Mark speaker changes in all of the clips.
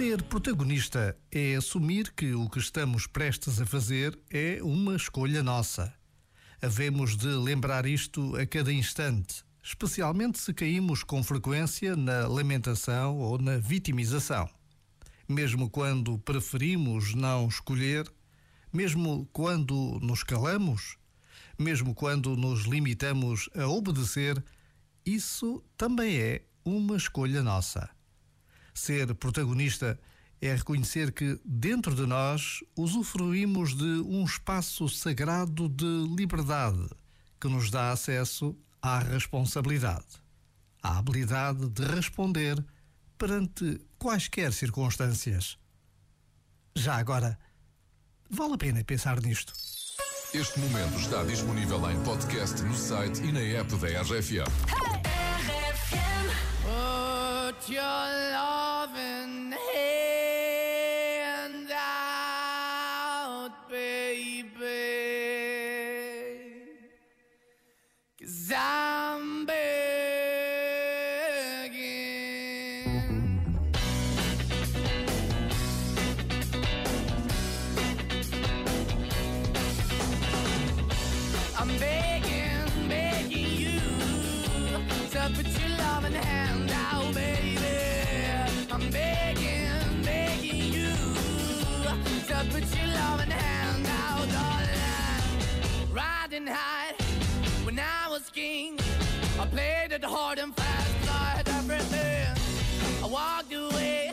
Speaker 1: Ser protagonista é assumir que o que estamos prestes a fazer é uma escolha nossa. Havemos de lembrar isto a cada instante, especialmente se caímos com frequência na lamentação ou na vitimização. Mesmo quando preferimos não escolher, mesmo quando nos calamos, mesmo quando nos limitamos a obedecer, isso também é uma escolha nossa. Ser protagonista é reconhecer que, dentro de nós, usufruímos de um espaço sagrado de liberdade que nos dá acesso à responsabilidade, à habilidade de responder perante quaisquer circunstâncias. Já agora, vale a pena pensar nisto.
Speaker 2: Este momento está disponível em podcast no site e na app da RFM.
Speaker 3: Put your to put your loving hand out, baby. I'm begging, begging you to put your loving hand out, darling. Riding high when I was king, I played it hard and fast, I everything. I walked away,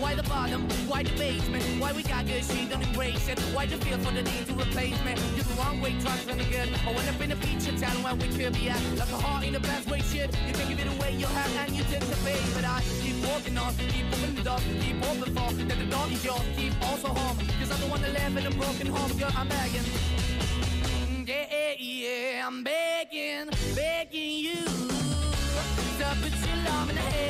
Speaker 3: why the bottom, why the basement, why we got good, she don't embrace it. Why the feel for the need to replace me? You're the wrong way, trying to good. I went up in a feature town where we could be at. Like a heart in a best way, shit. You can give it away, you have, and you take the bait. But I keep walking on, keep opening the door, keep open for that the dog is yours, keep also home. Cause I don't wanna live in a broken home, girl, I'm begging. Yeah, yeah, I'm begging, begging you to put your love in the baby.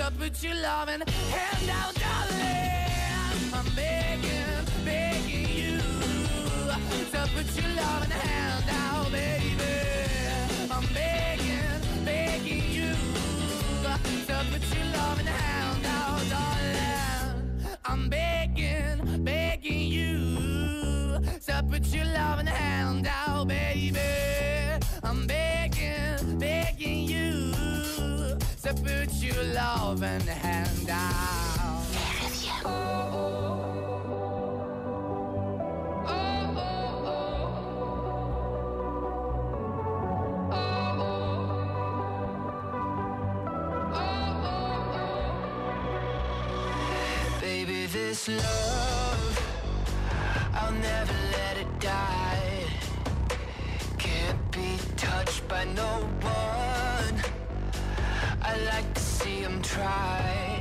Speaker 3: To put your loving hand out, darling. I'm begging love and hand out. Baby,
Speaker 4: this love, I'll never let it die. Can't be touched by no one. I like to see them try.